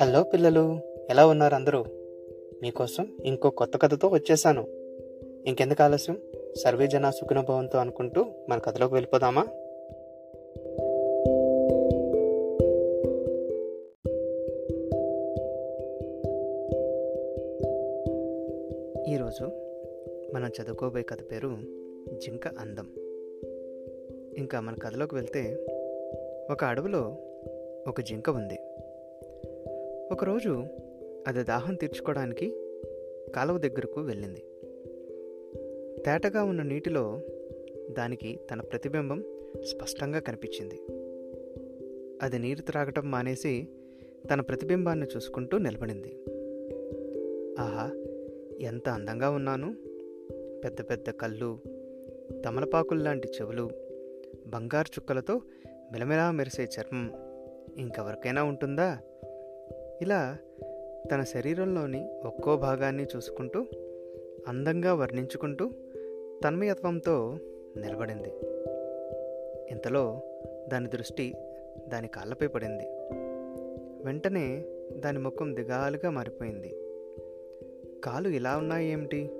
Hello పిల్లలు ఎలా ఉన్నారు అందరూ? మీకోసం ఇంకో కొత్త కథతో వచ్చేసాను. ఇంకెందుకు ఆలస్యం? సర్వే జన సుఖనుభవంతో అనుకుంటూ మన కథలోకి వెళ్ళిపోదామా? ఈరోజు మనం చదువుకోబోయే కథ పేరు జింక అందం. ఇంకా మన కథలోకి వెళ్తే ఒక అడవిలో ఒక జింక ఉంది. ఒకరోజు అది దాహం తీర్చుకోవడానికి కాలువ దగ్గరకు వెళ్ళింది. తేటగా ఉన్న నీటిలో దానికి తన ప్రతిబింబం స్పష్టంగా కనిపించింది. అది నీరు త్రాగటం మానేసి తన ప్రతిబింబాన్ని చూసుకుంటూ నిలబడింది. ఆహా ఎంత అందంగా ఉన్నాను. పెద్ద పెద్ద కళ్ళు తమలపాకుల్లాంటి చెవులు బంగారు చుక్కలతో మిలమిలా మెరిసే చర్మం ఇంకెవరికైనా ఉంటుందా? ఇలా తన శరీరంలోని ఒక్కో భాగాన్ని చూసుకుంటూ అందంగా వర్ణించుకుంటూ తన్మయత్వంతో నిలబడింది. ఇంతలో దాని దృష్టి దాని కాళ్ళపై పడింది. వెంటనే దాని ముఖం దిగాలుగా మారిపోయింది. కాలు ఇలా ఉన్నాయి ఏమిటి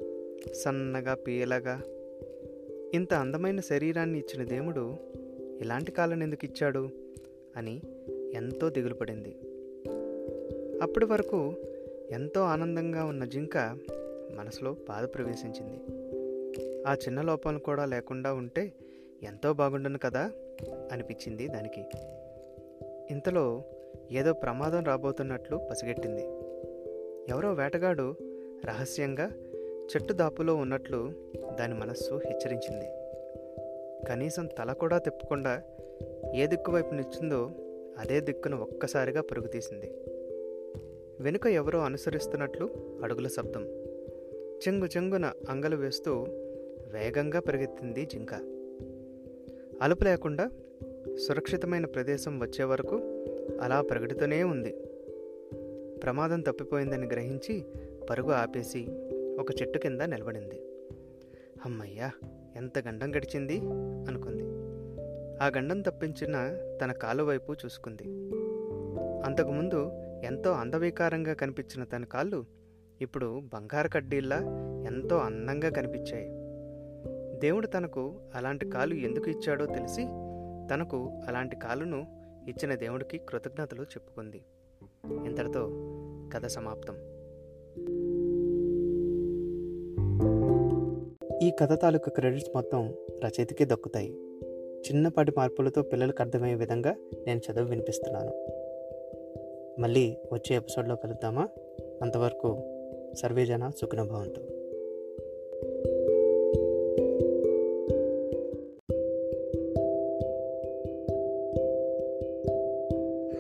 సన్నగా పీలగా ఇంత అందమైన శరీరాన్ని ఇచ్చిన దేవుడు ఇలాంటి కాళ్ళని ఎందుకు ఇచ్చాడు? అని ఎంతో దిగులు పడింది అప్పటి వరకు ఎంతో ఆనందంగా ఉన్న జింక మనసులో బాధ ప్రవేశించింది. ఆ చిన్న లోపాలు కూడా లేకుండా ఉంటే ఎంతో బాగుండును కదా? అనిపించింది దానికి. ఇంతలో ఏదో ప్రమాదం రాబోతున్నట్లు పసిగట్టింది. ఎవరో వేటగాడు రహస్యంగా చెట్టు దాపులో ఉన్నట్లు దాని మనస్సు హెచ్చరించింది. కనీసం తల కూడా తిప్పకుండా ఏ దిక్కు వైపు నిచ్చిందో అదే దిక్కును ఒక్కసారిగా పరుగుతీసింది. తీసింది వెనుక ఎవరో అనుసరిస్తున్నట్లు అడుగుల శబ్దం. చెంగు చెంగున అంగలు వేస్తూ వేగంగా పరిగెత్తింది జింక. అలుపు లేకుండా సురక్షితమైన ప్రదేశం వచ్చే వరకు అలా ప్రగడుతూనే ఉంది. ప్రమాదం తప్పిపోయిందని గ్రహించి పరుగు ఆపేసి ఒక చెట్టు కింద నిలబడింది. అమ్మయ్యా ఎంత గండం గడిచింది? అనుకుంది. ఆ గండం తప్పించిన తన కాలు వైపు చూసుకుంది. అంతకుముందు ఎంతో అందవికారంగా కనిపించిన తన కాళ్ళు ఇప్పుడు బంగారు కడ్డీల్లా ఎంతో అందంగా కనిపించాయి. దేవుడు తనకు అలాంటి కాలు ఎందుకు ఇచ్చాడో తెలిసి తనకు అలాంటి కాలును ఇచ్చిన దేవుడికి కృతజ్ఞతలు చెప్పుకుంది. ఇంతటితో కథ సమాప్తం. ఈ కథ తాలూకు క్రెడిట్స్ మొత్తం రచయితకే దక్కుతాయి. చిన్నపాటి మార్పులతో పిల్లలకు అర్థమయ్యే విధంగా నేను చదువు వినిపిస్తున్నాను. మళ్ళీ వచ్చే ఎపిసోడ్లో కలుద్దామా? అంతవరకు సర్వేజన సుఖనుభవంతో.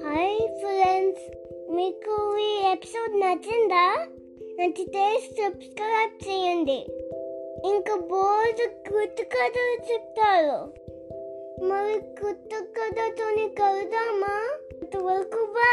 హాయ్ ఫ్రెండ్స్ మీకు ఈ ఎపిసోడ్ నచ్చిందా? నచ్చితే సబ్స్క్రైబ్ చేయండి. ఇంకా బోర్డు కొత్త కథలు చెప్తారు. మరి కొత్త కథతోని కలుదామా అంతవరకు బా